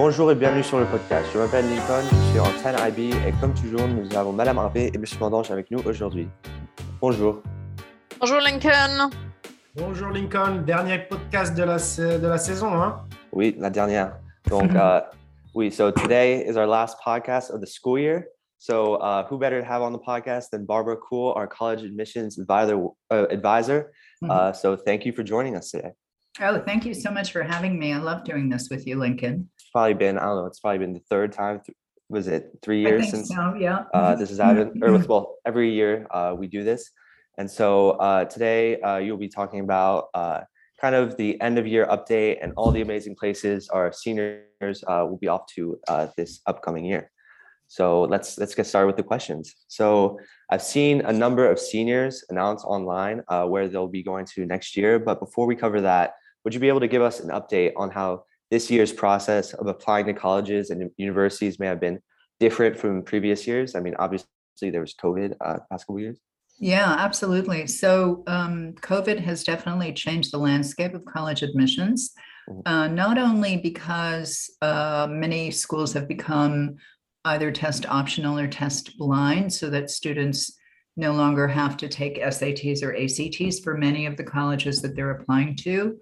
Bonjour et bienvenue sur le podcast. Je m'appelle Lincoln, je suis en 10IB et comme toujours, nous avons Madame Harvey et Monsieur Mandange avec nous aujourd'hui. Bonjour. Bonjour Lincoln. Bonjour Lincoln, dernier podcast de la, de la saison, hein? Oui, la dernière. Donc, uh, oui, so today is our last podcast of the school year. So, uh, who better to have on the podcast than Barbara Cool, our college admissions advisor? Uh, advisor? Uh, so, thank you for joining us today. Oh, thank you so much for having me. I love doing this with you, Lincoln. Probably been, I don't know, it's probably been the third time. th- Was it three years since so, yeah. uh, this is happened? Or well, every year uh, we do this. And so uh, today uh, you'll be talking about uh, kind of the end of year update and all the amazing places our seniors uh, will be off to uh, this upcoming year. So let's let's get started with the questions. So I've seen a number of seniors announce online uh, where they'll be going to next year. But before we cover that, would you be able to give us an update on how this year's process of applying to colleges and universities may have been different from previous years? I mean, obviously there was COVID uh, past couple years. Yeah, absolutely. So um, COVID has definitely changed the landscape of college admissions, Mhm. uh, not only because uh, many schools have become either test optional or test blind, so that students no longer have to take SATs or ACTs for many of the colleges that they're applying to,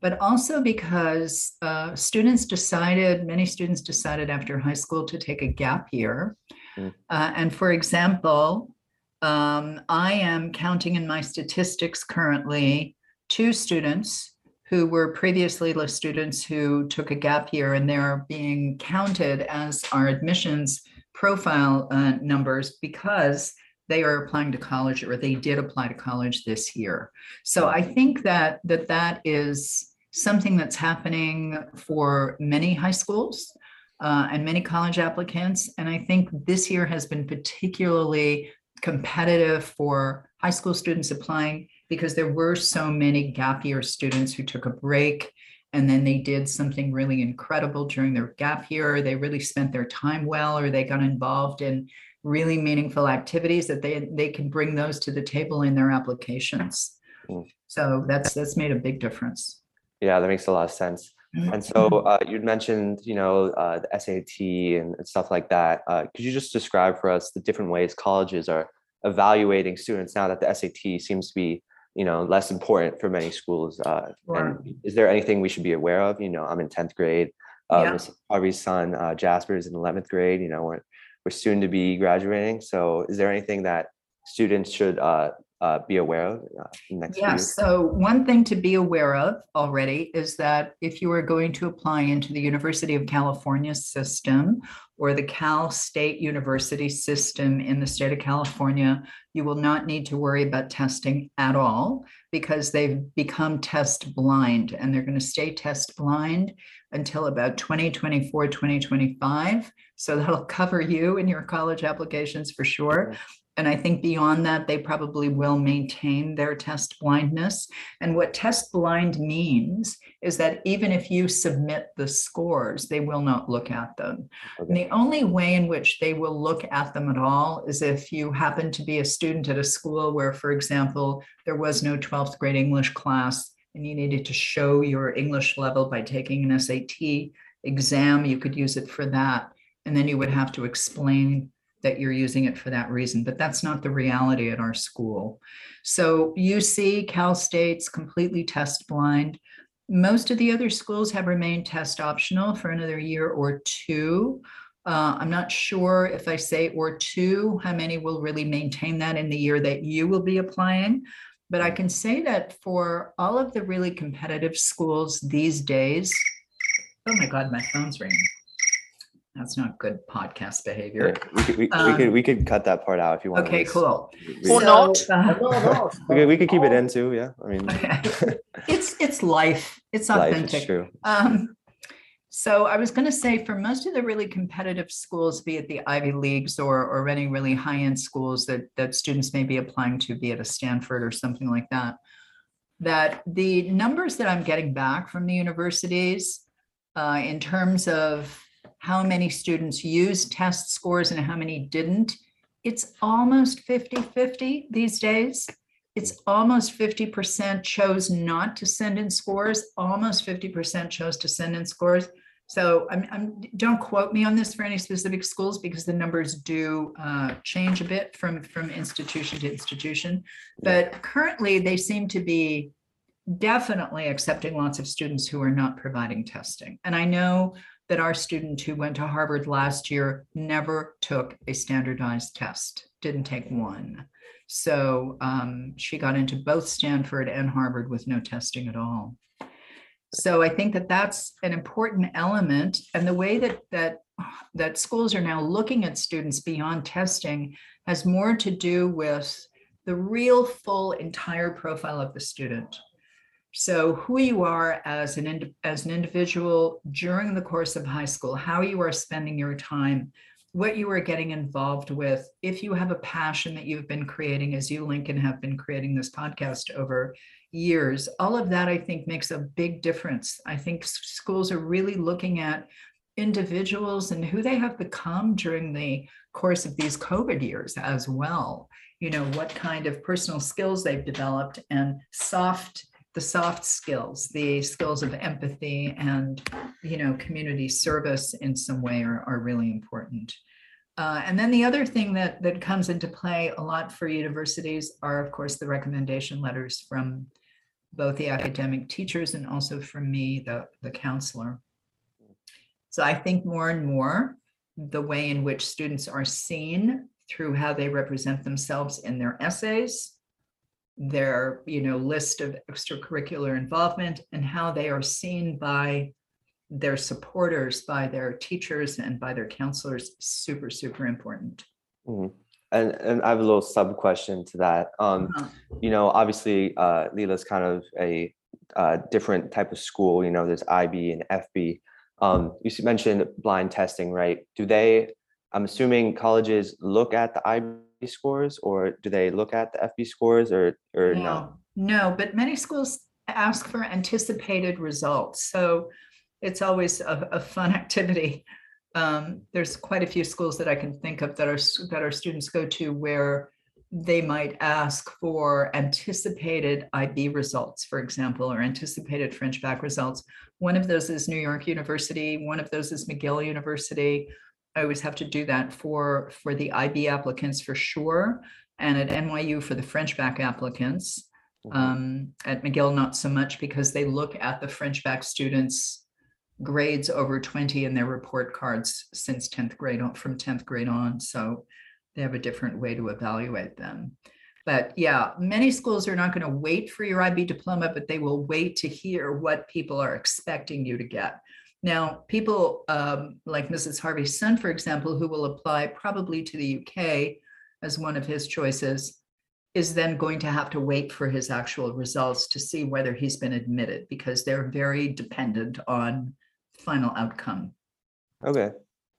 but also because uh, students decided, many students decided after high school to take a gap year. Mm. Uh, and for example, um, I am counting in my statistics currently two students who were previously list students who took a gap year and they're being counted as our admissions profile uh, numbers because they are applying to college or they did apply to college this year. So I think that that that is something that's happening for many high schools uh, and many college applicants. And I think this year has been particularly competitive for high school students applying because there were so many gap year students who took a break and then they did something really incredible during their gap year. They really spent their time well, or they got involved in really meaningful activities that they they can bring those to the table in their applications. Mm. So that's that's made a big difference. Yeah, that makes a lot of sense. And so uh, you'd mentioned, you know, uh, the SAT and and stuff like that. Uh, could you just describe for us the different ways colleges are evaluating students now that the SAT seems to be, you know, less important for many schools? Uh, Sure. and is there anything we should be aware of? You know, I'm in tenth grade. Uh, Yeah. Harvey's son uh, Jasper is in eleventh grade. You know, we're we're soon to be graduating. So, is there anything that students should uh, uh, be aware of uh, next Yes, years? so one thing to be aware of already is that if you are going to apply into the University of California system or the Cal State University system in the state of California, you will not need to worry about testing at all because they've become test blind and they're going to stay test blind until about 2024, 2025. So that'll cover you in your college applications for sure. And I think beyond that, they probably will maintain their test blindness. And what test blind means is that even if you submit the scores, they will not look at them. And Okay. the only way in which they will look at them at all is if you happen to be a student at a school where, for example, there was no 12th grade English class and you needed to show your English level by taking an SAT exam, you could use it for that. And then you would have to explain that you're using it for that reason, but that's not the reality at our school. So UC, Cal State's completely test blind. Most of the other schools have remained test optional for another year or two. Uh, I'm not sure if I say or two, how many will really maintain that in the year that you will be applying. But I can say that for all of the really competitive schools these days, oh my God, my phone's ringing. That's not good podcast behavior. Yeah, we could, we, we Um, could we could cut that part out if you want. Okay, cool. Or So, not. uh, We could, we could keep it in too. Yeah, I mean, Okay. It's, it's life. It's life is authentic. true. Um, so I was going to say for most of the really competitive schools, be it the Ivy Leagues or, or any really high-end schools that, that students may be applying to, be it a Stanford or something like that, that the numbers that I'm getting back from the universities uh, in terms of how many students used test scores and how many didn't, it's almost 50-50 these days. It's almost 50% chose not to send in scores, almost 50% chose to send in scores. So I'm, I'm, don't quote me on this for any specific schools because the numbers do uh, change a bit from, from institution to institution. But currently, they seem to be definitely accepting lots of students who are not providing testing. And I know that our student who went to Harvard last year never took a standardized test, didn't take one. So um, she got into both Stanford and Harvard with no testing at all. So I think that that's an important element. And the way that that that schools are now looking at students beyond testing has more to do with the real full entire profile of the student. So who you are as an ind- as an individual during the course of high school, how you are spending your time, what you are getting involved with, if you have a passion that you've been creating, as you, Lincoln, have been creating this podcast over years, all of that I think makes a big difference. I think schools are really looking at individuals and who they have become during the course of these COVID years as well. You know, what kind of personal skills they've developed and soft the soft skills, the skills of empathy and, you know, community service in some way are, are really important. Uh, and then the other thing that, that comes into play a lot for universities are, of course, the recommendation letters from both the academic teachers and also from me, the, the counselor. So I think more and more, the way in which students are seen through how they represent themselves in their essays, their you know list of extracurricular involvement and how they are seen by their supporters by their teachers and by their counselors super super important Mhm. And and I have a little sub question to that. Um, Uh-huh. you know, obviously, uh, Lila's kind of a uh, different type of school. You know, there's IB and FB. Um, you mentioned blind testing, right? Do they? I'm assuming colleges look at the IB scores, or do they look at the FB scores, or or no? no no but many schools ask for anticipated results so it's always a, a fun activity um, there's quite a few schools that i can think of that are that our students go to where they might ask for anticipated IB results, for example, or anticipated French bac results. One of those is New York University, one of those is McGill University. I always have to do that for, for the IB applicants for sure, and at NYU for the French bac applicants. Mhm. Um, at McGill, not so much because they look at the French bac students' grades over 20 in their report cards since 10th grade on, from 10th grade on. So they have a different way to evaluate them. But yeah, many schools are not going to wait for your IB diploma, but they will wait to hear what people are expecting you to get. Now, people um, like Mrs. Harvey's son, for example, who will apply probably to the UK as one of his choices, is then going to have to wait for his actual results to see whether he's been admitted because they're very dependent on final outcome. Okay.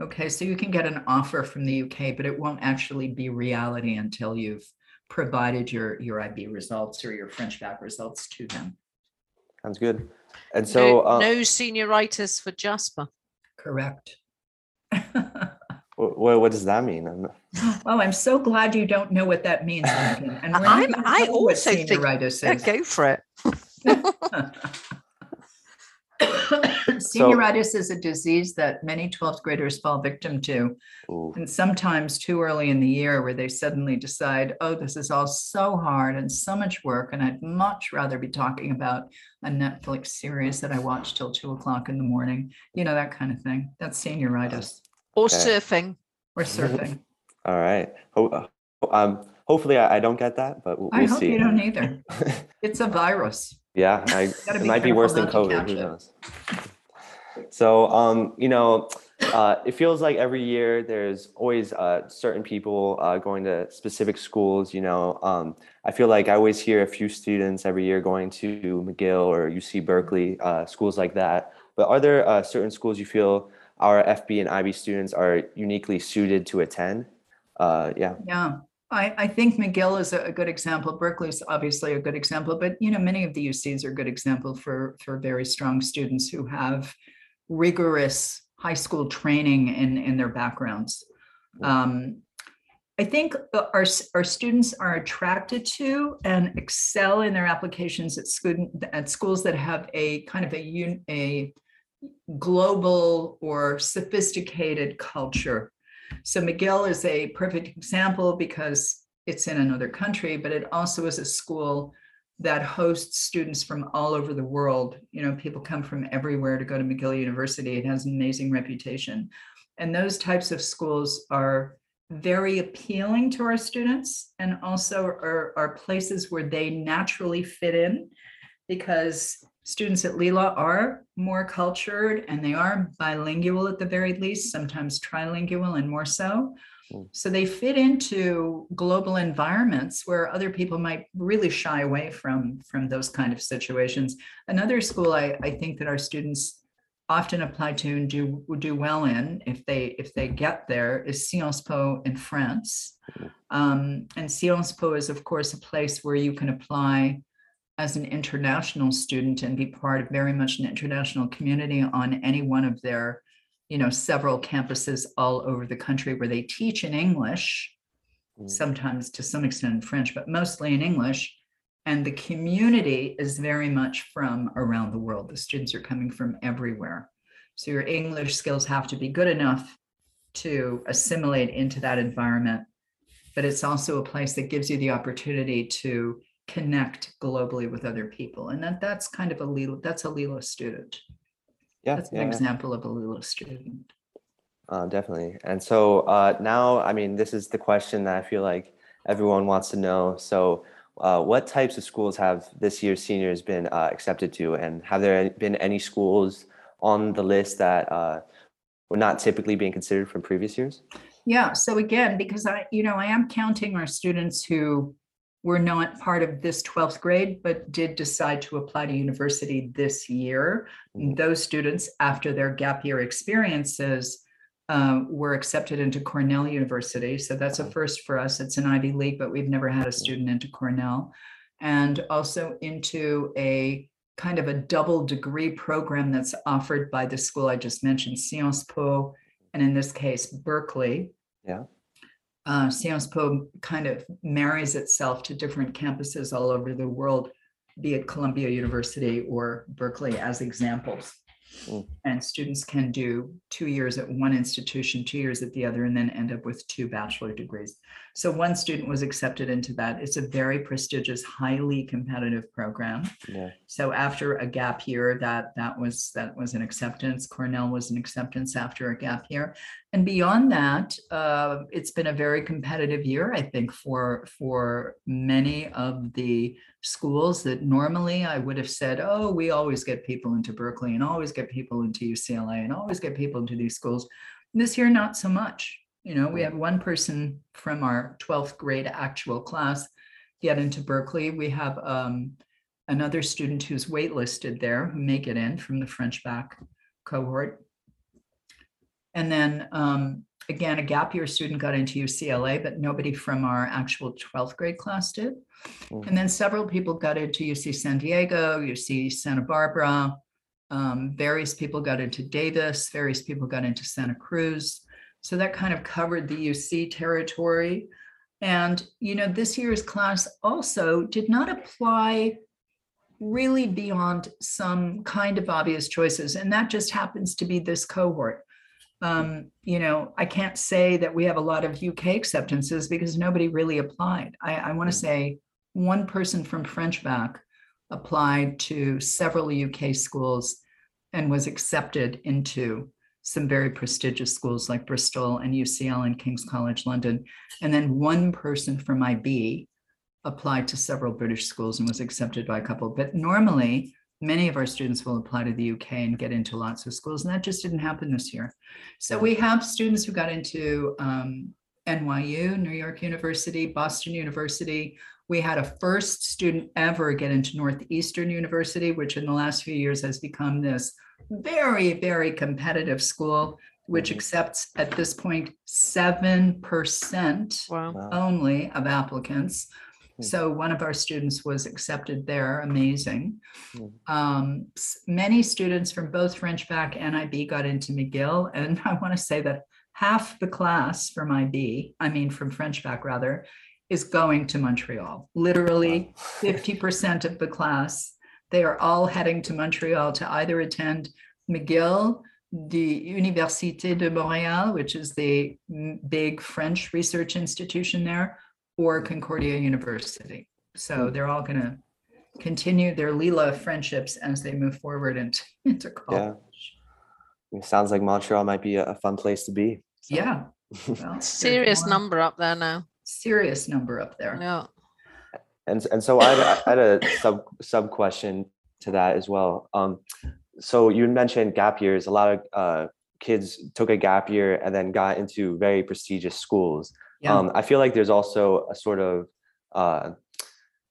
Okay, so you can get an offer from the UK, but it won't actually be reality until you've provided your, your IB results or your French bac results to them. Sounds good. And no, so, uh, no senioritis for Jasper. Correct. what, what does that mean? I'm- Oh, I'm so glad you don't know what that means, Lincoln. And I'm- not I tell you what also think- senioritis Yeah, go for it. Senioritis is a disease that many 12th graders fall victim to. Ooh, And sometimes too early in the year where they suddenly decide, oh, this is all so hard and so much work. And I'd much rather be talking about a Netflix series that I watch till two o'clock in the morning. You know, that kind of thing. That's senioritis Or Okay. surfing. or surfing. all right. Ho- uh, um, hopefully, I, I don't get that, but we'll, I we'll hope see. you don't either. It's a virus. Yeah, I, it might be worse than COVID. Who knows? So, um, you know, uh, it feels like every year there's always uh, certain people uh, going to specific schools. You know, um, I feel like I always hear a few students every year going to McGill or UC Berkeley, uh, schools like that. But are there uh, certain schools you feel our FB and IB students are uniquely suited to attend? Uh, yeah. Yeah, I, I think McGill is a, good example. Berkeley's obviously a good example, but you know, many of the UCs are a good example for, for very strong students who have rigorous high school training in, in their backgrounds. Um, I think uh, our, our students are attracted to and excel in their applications at student, at schools that have a kind of a un, a global or sophisticated culture. So McGill is a perfect example because it's in another country, but it also is a school that hosts students from all over the world. You know, people come from everywhere to go to McGill University. It has an amazing reputation. And those types of schools are very appealing to our students and also are, are places where they naturally fit in because students at Lila are more cultured and they are bilingual at the very least, sometimes trilingual and more so. Mm. So they fit into global environments where other people might really shy away from from those kind of situations. Another school I, I think that our students often apply to and do do well in if they if they get there is Sciences Po in France. Um, and Sciences Po is of course a place where you can apply as an international student and be part of very much an international community on any one of their you know several campuses all over the country where they teach in English Mm. sometimes to some extent in French, but mostly in English. And the community is very much from around the world. The students are coming from everywhere. So your English skills have to be good enough to assimilate into that environment. But it's also a place that gives you the opportunity to connect globally with other people. And that that's kind of a Lilo, that's a Lilo student. Yeah, That's an yeah, example of a Lilo student. Uh, definitely. And so uh, now, I mean, this is the question that I feel like everyone wants to know. So, uh, what types of schools have this year's seniors been uh, accepted to, and have there been any schools on the list that uh, were not typically being considered from previous years? Yeah, so again, because I, you know, I am counting our students who were not part of this 12th grade, but did decide to apply to university this year. Mhm. Those students, after their gap year experiences, uh, were accepted into Cornell University. So that's a first for us. It's an Ivy League, but we've never had a student into Cornell. And also into a kind of a double degree program that's offered by the school I just mentioned, Sciences Po, and in this case, Berkeley. Yeah. Uh, Sciences Po kind of marries itself to different campuses all over the world, be it Columbia University or Berkeley as examples. Mm. And students can do two years at one institution, two years at the other, and then end up with two bachelor degrees. So one student was accepted into that. It's a very prestigious, highly competitive program. Yeah. So after a gap year, that that was that was an acceptance. Cornell was an acceptance after a gap year, and beyond that, uh, it's been a very competitive year. I think for for many of the schools that normally I would have said, oh, we always get people into Berkeley and always get people into UCLA and always get people into these schools. This year, not so much. You know, we had one person from our 12th grade actual class get into Berkeley. We have um, another student who's waitlisted there who may get in from the French bac cohort. And then um, again, a gap year student got into UCLA, but nobody from our actual 12th grade class did. Mhm. And then several people got into UC San Diego, UC Santa Barbara. Um, various people got into Davis, various people got into Santa Cruz. So that kind of covered the UC territory. And, you know, this year's class also did not apply really beyond some kind of obvious choices. And that just happens to be this cohort. Um, you know, I can't say that we have a lot of UK acceptances because nobody really applied. I, I want to say one person from French bac applied to several UK schools and was accepted into some very prestigious schools like Bristol and UCL and King's College London. And then one person from IB applied to several British schools and was accepted by a couple. But normally, many of our students will apply to the UK and get into lots of schools, and that just didn't happen this year. So we have students who got into um, NYU, New York University, Boston University. We had a first student ever get into Northeastern University, which in the last few years has become this very, very competitive school, which Mhm. accepts at this point 7% Wow. Wow. only of applicants. Hmm. So one of our students was accepted there, amazing. Hmm. Um, many students from both French bac and IB got into McGill, and I want to say that half the class from IB, I mean from French bac rather, is going to Montreal. Literally Wow. 50% of the class, they are all heading to Montreal to either attend McGill, the Université de Montréal, which is the big French research institution there, or Concordia University. So they're all going to continue their Lila friendships as they move forward into, into college. It sounds like Montreal might be a, a fun place to be. so. Yeah. well, Serious number up there now. Serious number up there. Yeah. And and so I had, I had a sub sub question to that as well. Um, so you mentioned gap years. A lot of uh, kids took a gap year and then got into very prestigious schools. Yeah. Um, I feel like there's also a sort of uh,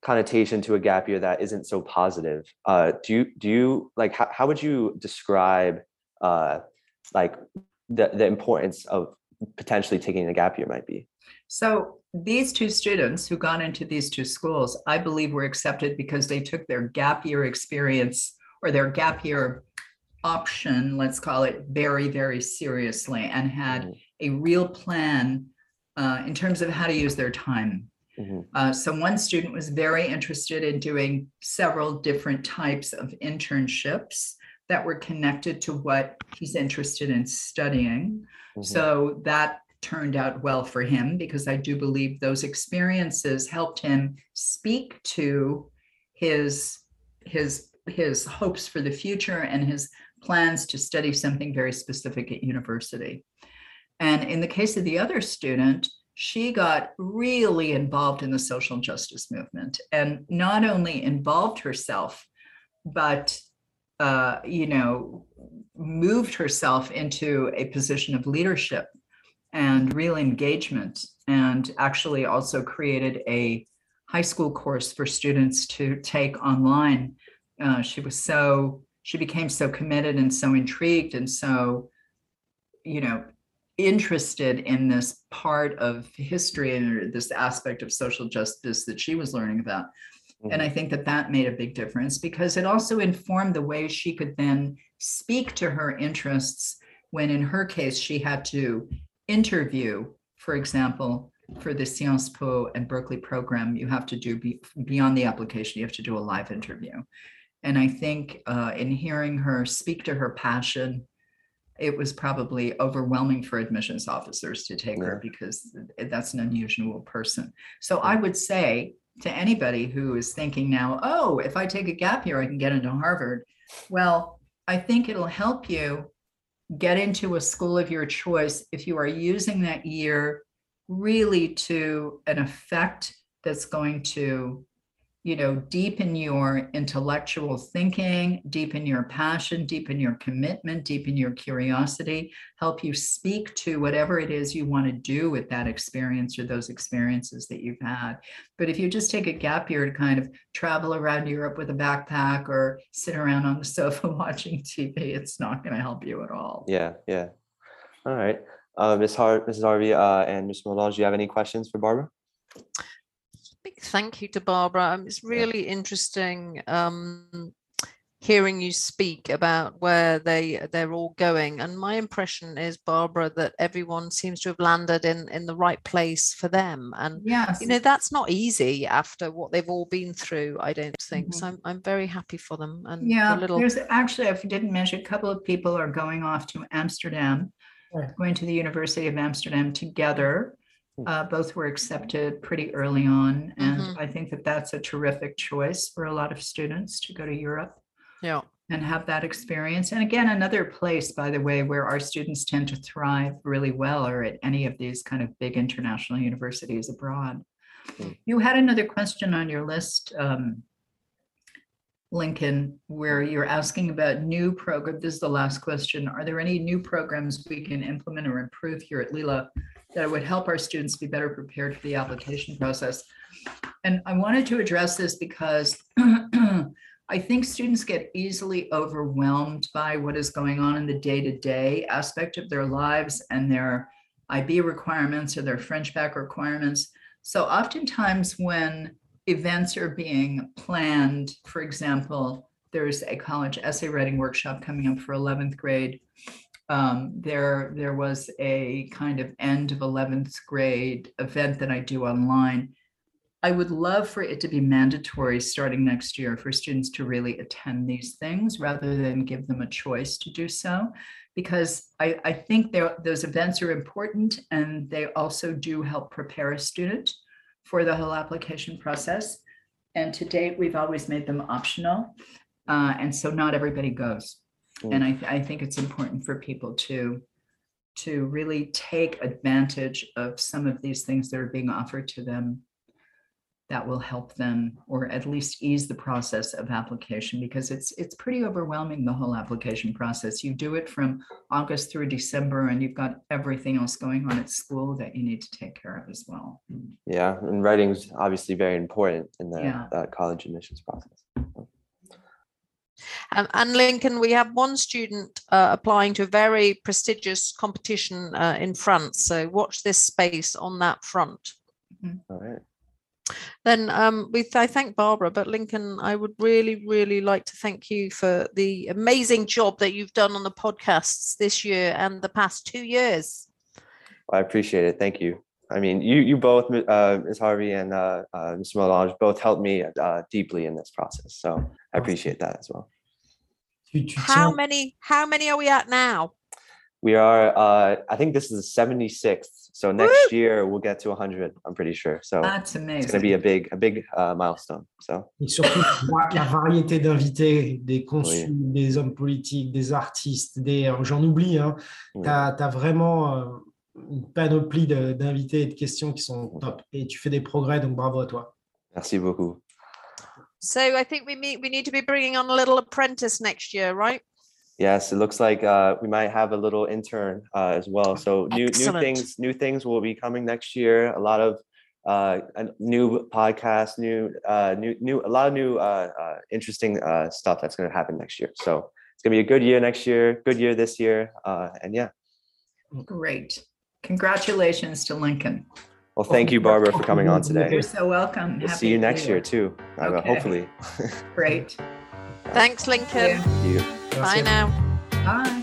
connotation to a gap year that isn't so positive. Uh, do you do you like how, how would you describe uh, like the the importance of potentially taking a gap year might be? So these two students who got into these two schools, I believe were accepted because they took their gap year experience or their gap year option, let's call it, very, very seriously and had Mhm. a real plan uh, in terms of how to use their time. Mhm. Uh, so one student was very interested in doing several different types of internships that were connected to what he's interested in studying. Mhm. So that turned out well for him because I do believe those experiences helped him speak to his his his hopes for the future and his plans to study something very specific at university. And in the case of the other student, she got really involved in the social justice movement and not only involved herself, but uh, you know, moved herself into a position of leadership and real engagement, and actually also created a high school course for students to take online. Uh, she was so, she became so committed and so intrigued and so, you know, interested in this part of history and this aspect of social justice that she was learning about. And I think that that made a big difference because it also informed the way she could then speak to her interests when, in her case, she had to interview, for example, for the Sciences Po and Berkeley program, you have to do be, beyond the application, you have to do a live interview. And I think uh, in hearing her speak to her passion, it was probably overwhelming for admissions officers to take her because that's an unusual person. So I would say to anybody who is thinking now, oh, if I take a gap year, I can get into Harvard. Well, I think it'll help you get into a school of your choice if you are using that year really to an effect that's going to you know deepen your intellectual thinking deepen your passion deepen your commitment deepen your curiosity help you speak to whatever it is you want to do with that experience or those experiences that you've had but if you just take a gap year to kind of travel around europe with a backpack or sit around on the sofa watching tv it's not going to help you at all Yeah, yeah. All right. Uh, Ms. Har- Mrs. Harvey uh, and Ms. Moldal, do you have any questions for Barbara? Big thank you to Barbara. Um, It's really interesting um, hearing you speak about where they they're all going. And my impression is, Barbara, that everyone seems to have landed in in the right place for them. And yes you know that's not easy after what they've all been through. I don't think so. I'm I'm very happy for them. And the Yeah, little there's actually, if you didn't mention, a couple of people are going off to Amsterdam, Right. going to the University of Amsterdam together. Hmm. Uh, both were accepted pretty early on, and Mhm. I think that that's a terrific choice for a lot of students to go to Europe yeah. and have that experience. And again, another place, by the way, where our students tend to thrive really well or at any of these kind of big international universities abroad. Mm. You had another question on your list, um, Lincoln, where you're asking about new program. This is the last question. Are there any new programs we can implement or improve here at Lila that would help our students be better prepared for the application process? And I wanted to address this because I think students get easily overwhelmed by what is going on in the day-to-day aspect of their lives and their IB requirements or their French bac requirements. So oftentimes when events are being planned, for example, there's a college essay writing workshop coming up for 11th grade. Um, there, there was a kind of end of 11th grade event that I do online I would love for it to be mandatory starting next year for students to really attend these things rather than give them a choice to do so. Because I, I think those events are important and they also do help prepare a student for the whole application process. And to date, we've always made them optional. Uh, and so not everybody goes. And I, I think it's important for people to to really take advantage of some of these things that are being offered to them that will help them or at least ease the process of application because it's it's pretty overwhelming the whole application process you do it from august through december and you've got everything else going on at school that you need to take care of as well Yeah, and writing is obviously very important in the Yeah. uh, college admissions process. Um, and Lincoln, we have one student uh, applying to a very prestigious competition uh, in France. So watch this space on that front. All right. Then um, we th- I thank Barbara, but Lincoln, I would really, really like to thank you for the amazing job that you've done on the podcasts this year and the past two years. I appreciate it. Thank you. I mean, you you both, uh, Ms. Harvey and uh, uh, Mr. Melange, both helped me uh, deeply in this process. So I appreciate that as well. Tu, tu How many? How many are we at now? We are, uh, I think this is the 76th. So next year we'll get to 100. I'm pretty sure. So that's amazing. it's going to be a big, a big uh, milestone. So et surtout la, la variété d'invités, des consuls, des hommes politiques, des artistes, des, j'en oublie, hein. Oui. tu as, vraiment euh, une panoplie d'invités et de questions qui sont top. Et tu fais des progrès, donc bravo à toi. merci beaucoup. So I think we meet. We need to be bringing on a little apprentice next year, right? Yes, it looks like uh, we might have a little intern uh, as well. So new new things, new things will be coming next year. A lot of uh, a new podcasts, new uh, new new a lot of new uh, uh, interesting uh, stuff that's going to happen next year. So it's going to be a good year next year, good year this year, uh, and yeah. great congratulations to lincoln Well, thank you, Barbara, for coming on today. you're so welcome We'll Happy see you to next year too. Okay. Hopefully. great Thanks, Lincoln. Thank you. Bye now. bye